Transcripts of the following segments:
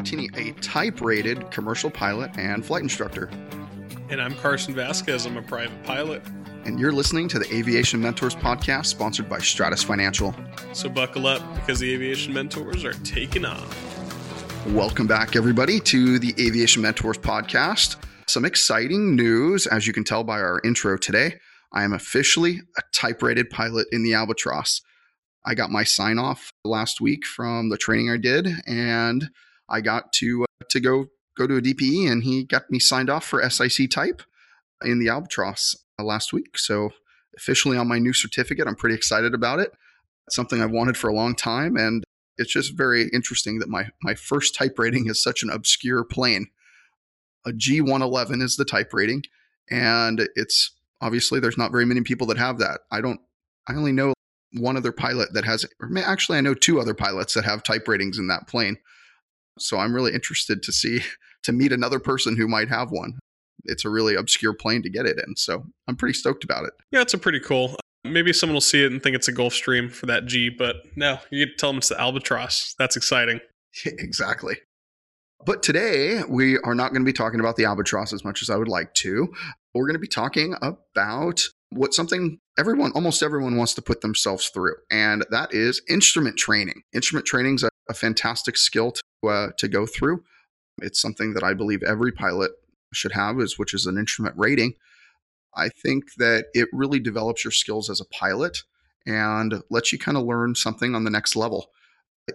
Martini, a type rated commercial pilot and flight instructor. And I'm Carson Vasquez. I'm a private pilot. And you're listening to the Aviation Mentors podcast sponsored by Stratus Financial. So buckle up because the Aviation Mentors are taking off. Welcome back, everybody, to the Aviation Mentors podcast. Some exciting news, as you can tell by our intro today. I am officially a type rated pilot in the Albatross. I got my sign off last week from the training I did, and I got to uh, to go go to a DPE, and he got me signed off for SIC type in the Albatross uh, last week. So officially on my new certificate, I'm pretty excited about it. It's something I've wanted for a long time, and it's just very interesting that my my first type rating is such an obscure plane. A G111 is the type rating, and it's obviously there's not very many people that have that. I don't. I only know one other pilot that has, actually, I know two other pilots that have type ratings in that plane. So I'm really interested to see, to meet another person who might have one. It's a really obscure plane to get it in. So I'm pretty stoked about it. Yeah, it's a pretty cool. Uh, maybe someone will see it and think it's a Gulfstream for that G, but no, you tell them it's the Albatross. That's exciting. exactly. But today, we are not going to be talking about the Albatross as much as I would like to. We're going to be talking about what something everyone, almost everyone wants to put themselves through, and that is instrument training. Instrument training is a, fantastic skill to, uh, to go through. It's something that I believe every pilot should have, is which is an instrument rating. I think that it really develops your skills as a pilot and lets you kind of learn something on the next level.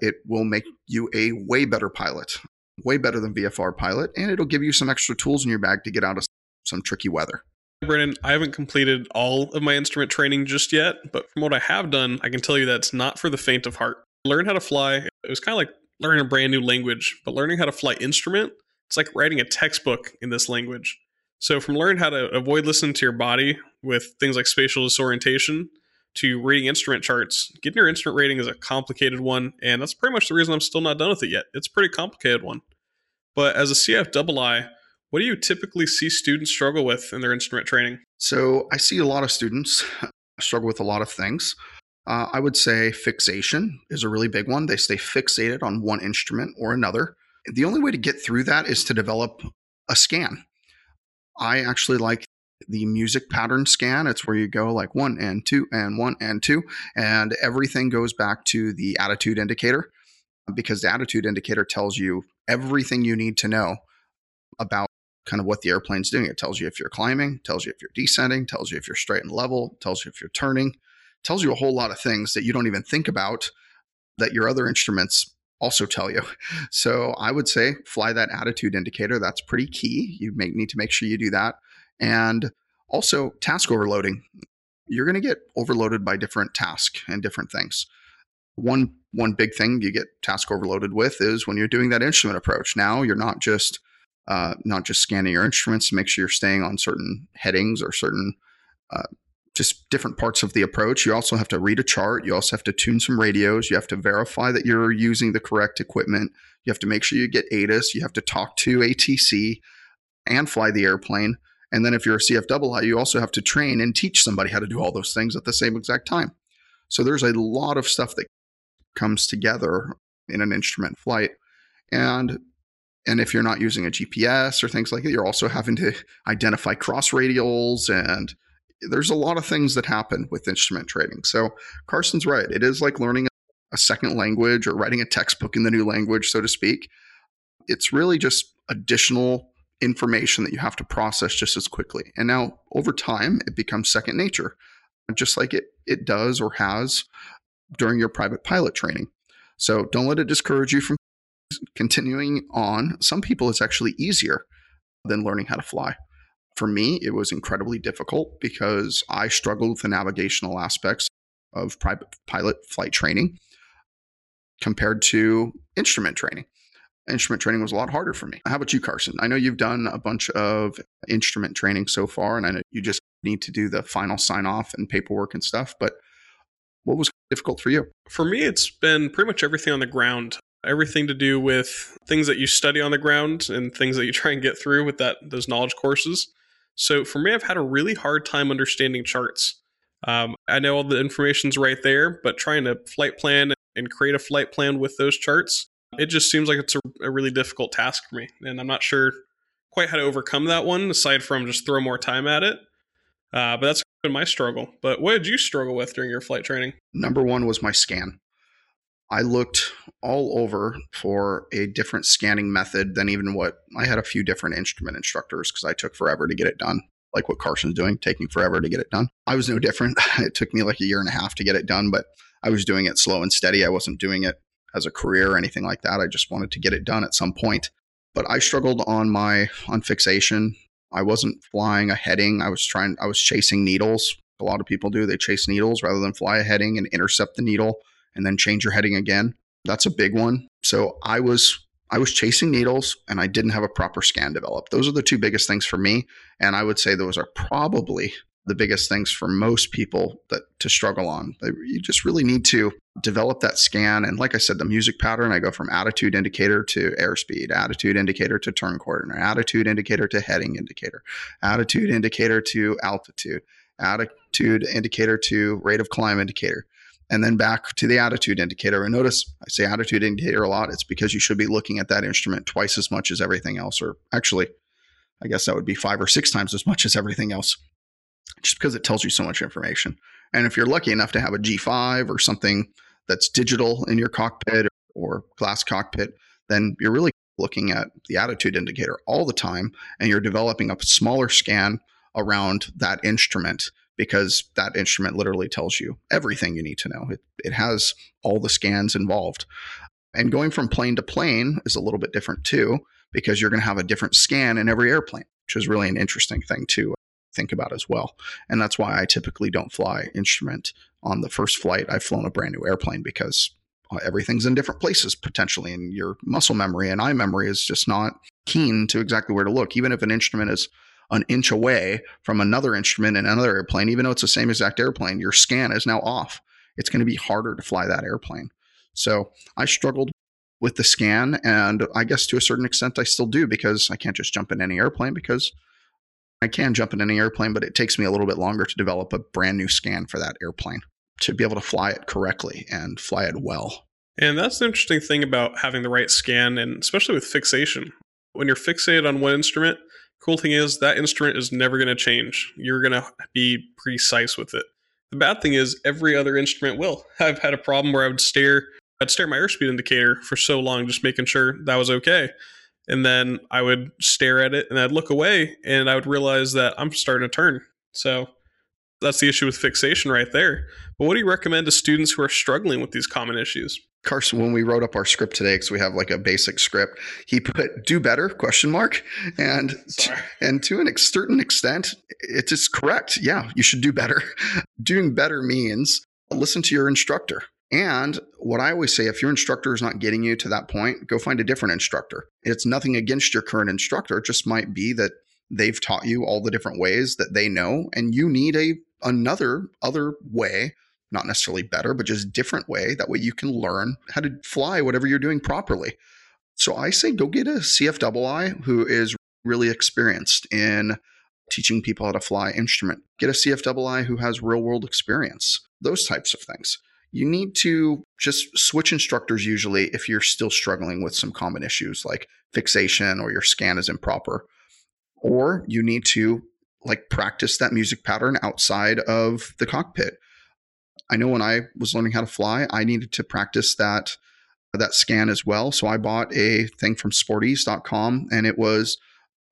It will make you a way better pilot, way better than VFR pilot, and it'll give you some extra tools in your bag to get out of some tricky weather. Brandon, I haven't completed all of my instrument training just yet, but from what I have done, I can tell you that's not for the faint of heart. Learn how to fly. It was kind of like learning a brand new language, but learning how to fly instrument, it's like writing a textbook in this language. So from learning how to avoid listening to your body with things like spatial disorientation to reading instrument charts, getting your instrument rating is a complicated one, and that's pretty much the reason I'm still not done with it yet. It's a pretty complicated one. But as a CFII, what do you typically see students struggle with in their instrument training? So I see a lot of students struggle with a lot of things. Uh, I would say fixation is a really big one. They stay fixated on one instrument or another. The only way to get through that is to develop a scan. I actually like the music pattern scan. It's where you go like one and two and one and two, and everything goes back to the attitude indicator because the attitude indicator tells you everything you need to know about kind of what the airplane's doing. It tells you if you're climbing, tells you if you're descending, tells you if you're straight and level, tells you if you're turning, tells you a whole lot of things that you don't even think about that your other instruments also tell you. So I would say fly that attitude indicator. That's pretty key. You may need to make sure you do that. And also task overloading. You're going to get overloaded by different tasks and different things. One one big thing you get task overloaded with is when you're doing that instrument approach. Now you're not just uh, not just scanning your instruments to make sure you're staying on certain headings or certain uh, just different parts of the approach. You also have to read a chart. You also have to tune some radios. You have to verify that you're using the correct equipment. You have to make sure you get ATIS. You have to talk to ATC and fly the airplane. And then if you're a CFII, you also have to train and teach somebody how to do all those things at the same exact time. So there's a lot of stuff that comes together in an instrument flight. And and if you're not using a GPS or things like that, you're also having to identify cross radials and there's a lot of things that happen with instrument training. So Carson's right. It is like learning a second language or writing a textbook in the new language, so to speak. It's really just additional information that you have to process just as quickly. And now over time, it becomes second nature, just like it, it does or has during your private pilot training. So don't let it discourage you from continuing on, some people it's actually easier than learning how to fly. For me, it was incredibly difficult because I struggled with the navigational aspects of private pilot flight training compared to instrument training. Instrument training was a lot harder for me. How about you, Carson? I know you've done a bunch of instrument training so far, and I know you just need to do the final sign off and paperwork and stuff, but what was difficult for you? For me, it's been pretty much everything on the ground everything to do with things that you study on the ground and things that you try and get through with that those knowledge courses. So for me, I've had a really hard time understanding charts. Um, I know all the information's right there, but trying to flight plan and create a flight plan with those charts, It just seems like it's a, a really difficult task for me, and I'm not sure quite how to overcome that one aside from just throw more time at it. Uh, but that's been my struggle. But what did you struggle with during your flight training? Number one was my scan. I looked all over for a different scanning method than even what I had a few different instrument instructors because I took forever to get it done, like what Carson's doing, taking forever to get it done. I was no different. it took me like a year and a half to get it done, but I was doing it slow and steady. I wasn't doing it as a career or anything like that. I just wanted to get it done at some point. But I struggled on my on fixation. I wasn't flying a heading. I was trying I was chasing needles. A lot of people do. They chase needles rather than fly a heading and intercept the needle and then change your heading again. That's a big one. So I was I was chasing needles and I didn't have a proper scan developed. Those are the two biggest things for me. And I would say those are probably the biggest things for most people that to struggle on. You just really need to develop that scan. And like I said, the music pattern, I go from attitude indicator to airspeed, attitude indicator to turn coordinate, attitude indicator to heading indicator, attitude indicator to altitude, attitude indicator to rate of climb indicator and then back to the attitude indicator. And notice I say attitude indicator a lot. It's because you should be looking at that instrument twice as much as everything else, or actually, I guess that would be five or six times as much as everything else, just because it tells you so much information. And if you're lucky enough to have a G5 or something that's digital in your cockpit or glass cockpit, then you're really looking at the attitude indicator all the time and you're developing a smaller scan around that instrument because that instrument literally tells you everything you need to know. It, it has all the scans involved. And going from plane to plane is a little bit different too, because you're going to have a different scan in every airplane, which is really an interesting thing to think about as well. And that's why I typically don't fly instrument on the first flight. I've flown a brand new airplane because uh, everything's in different places potentially, and your muscle memory and eye memory is just not keen to exactly where to look. Even if an instrument is an inch away from another instrument in another airplane, even though it's the same exact airplane, your scan is now off. It's going to be harder to fly that airplane. So I struggled with the scan, and I guess to a certain extent I still do because I can't just jump in any airplane because I can jump in any airplane, but it takes me a little bit longer to develop a brand new scan for that airplane to be able to fly it correctly and fly it well. And that's the interesting thing about having the right scan, and especially with fixation. When you're fixated on one instrument, Cool thing is that instrument is never going to change. You're going to be precise with it. The bad thing is every other instrument will. I've had a problem where I would stare I'd stare at my airspeed indicator for so long just making sure that was okay. And then I would stare at it and I'd look away and I would realize that I'm starting to turn. So that's the issue with fixation right there. But what do you recommend to students who are struggling with these common issues? Carson, when we wrote up our script today, because we have like a basic script, he put "do better?" question mark, and to, and to an certain extent, it is correct. Yeah, you should do better. Doing better means listen to your instructor. And what I always say, if your instructor is not getting you to that point, go find a different instructor. It's nothing against your current instructor; it just might be that they've taught you all the different ways that they know, and you need a another other way not necessarily better, but just different way. That way you can learn how to fly whatever you're doing properly. So I say go get a CFII who is really experienced in teaching people how to fly instrument. Get a CFII who has real world experience. Those types of things. You need to just switch instructors usually if you're still struggling with some common issues like fixation or your scan is improper. Or you need to like practice that music pattern outside of the cockpit. I know when I was learning how to fly, I needed to practice that that scan as well. So I bought a thing from sportys.com and it was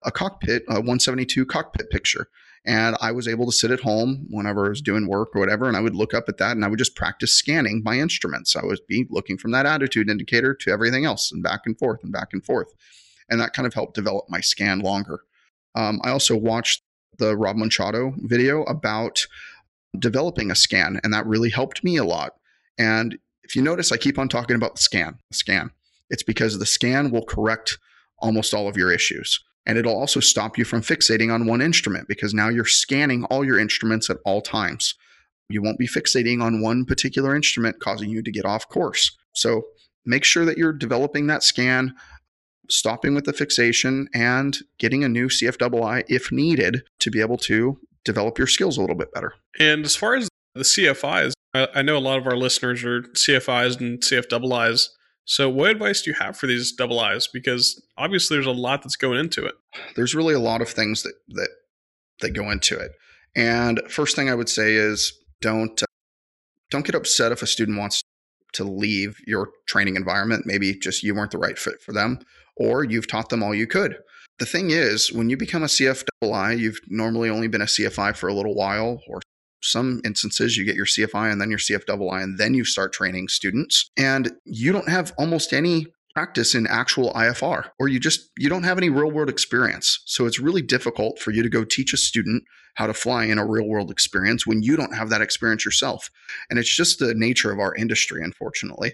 a cockpit, a 172 cockpit picture. And I was able to sit at home whenever I was doing work or whatever, and I would look up at that and I would just practice scanning my instruments. I would be looking from that attitude indicator to everything else and back and forth and back and forth. And that kind of helped develop my scan longer. Um, I also watched the Rod Machado video about developing a scan, and that really helped me a lot. And if you notice, I keep on talking about the scan, the scan. It's because the scan will correct almost all of your issues. And it'll also stop you from fixating on one instrument because now you're scanning all your instruments at all times. You won't be fixating on one particular instrument, causing you to get off course. So make sure that you're developing that scan, stopping with the fixation, and getting a new CFII if needed to be able to develop your skills a little bit better. And as far as the CFIs, I know a lot of our listeners are CFIs and CFIIs. So, what advice do you have for these double I's? Because obviously, there's a lot that's going into it. There's really a lot of things that that that go into it. And first thing I would say is don't uh, don't get upset if a student wants to leave your training environment. Maybe just you weren't the right fit for them, or you've taught them all you could. The thing is, when you become a CFI, you've normally only been a CFI for a little while, or some instances you get your CFI and then your CFII, and then you start training students. And you don't have almost any practice in actual IFR, or you just you don't have any real world experience. So it's really difficult for you to go teach a student how to fly in a real world experience when you don't have that experience yourself. And it's just the nature of our industry, unfortunately,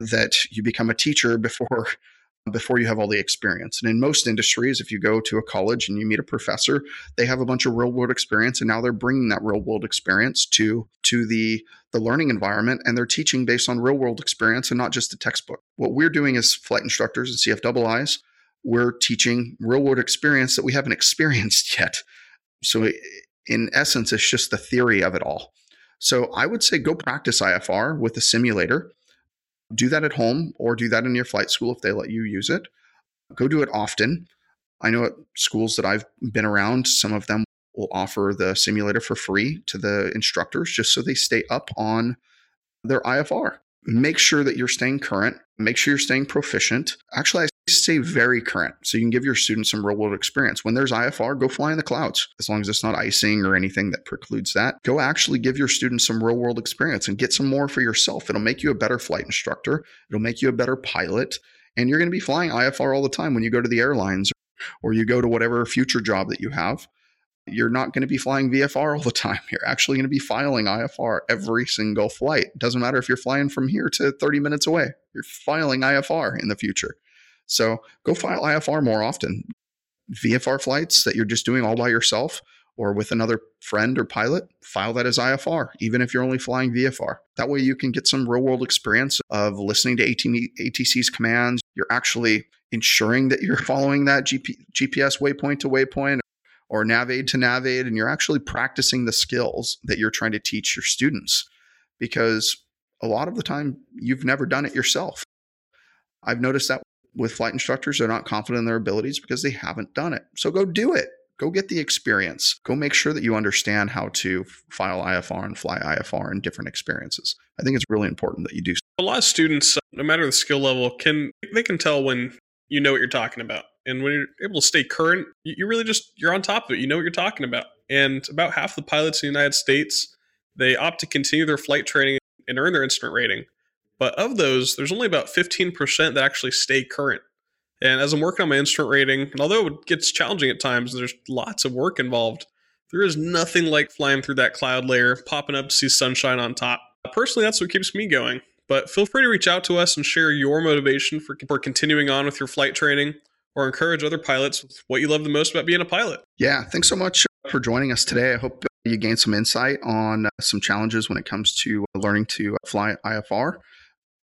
that you become a teacher before before you have all the experience. And in most industries, if you go to a college and you meet a professor, they have a bunch of real world experience and now they're bringing that real world experience to to the the learning environment and they're teaching based on real world experience and not just a textbook. What we're doing as flight instructors and CFIIs, we're teaching real world experience that we haven't experienced yet. So in essence, it's just the theory of it all. So I would say go practice IFR with a simulator do that at home or do that in your flight school if they let you use it. Go do it often. I know at schools that I've been around, some of them will offer the simulator for free to the instructors just so they stay up on their IFR. Make sure that you're staying current, make sure you're staying proficient. Actually, I stay very current so you can give your students some real world experience. When there's IFR, go fly in the clouds. As long as it's not icing or anything that precludes that, go actually give your students some real world experience and get some more for yourself. It'll make you a better flight instructor, it'll make you a better pilot, and you're going to be flying IFR all the time when you go to the airlines or you go to whatever future job that you have. You're not going to be flying VFR all the time. You're actually going to be filing IFR every single flight. Doesn't matter if you're flying from here to 30 minutes away. You're filing IFR in the future. So go file IFR more often. VFR flights that you're just doing all by yourself or with another friend or pilot, file that as IFR, even if you're only flying VFR. That way you can get some real world experience of listening to ATC's commands. You're actually ensuring that you're following that GP, GPS waypoint to waypoint or NAVAID to NAVAID, and you're actually practicing the skills that you're trying to teach your students because a lot of the time you've never done it yourself. I've noticed that with flight instructors, they're not confident in their abilities because they haven't done it. So go do it. Go get the experience. Go make sure that you understand how to file IFR and fly IFR in different experiences. I think it's really important that you do. A lot of students, uh, no matter the skill level, can they can tell when you know what you're talking about. And when you're able to stay current, you really just you're on top of it. You know what you're talking about. And about half the pilots in the United States, they opt to continue their flight training and earn their instrument rating. But of those, there's only about 15% that actually stay current. And as I'm working on my instrument rating, and although it gets challenging at times, there's lots of work involved. There is nothing like flying through that cloud layer, popping up to see sunshine on top. Personally, that's what keeps me going. But feel free to reach out to us and share your motivation for, for continuing on with your flight training or encourage other pilots with what you love the most about being a pilot. Yeah, thanks so much for joining us today. I hope you gained some insight on uh, some challenges when it comes to learning to fly IFR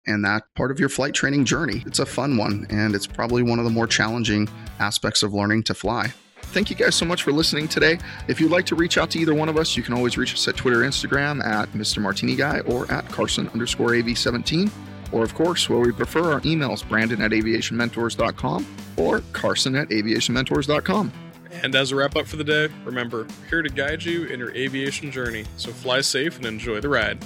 and that part of your flight training journey. It's a fun one, and it's probably one of the more challenging aspects of learning to fly. Thank you guys so much for listening today. If you'd like to reach out to either one of us, you can always reach us at Twitter, Instagram at Mr. Martini Guy or at Carson underscore AV17. Or, of course, where we prefer our emails, Brandon at aviationmentors.com or Carson at aviationmentors.com. And as a wrap up for the day, remember, we're here to guide you in your aviation journey. So fly safe and enjoy the ride.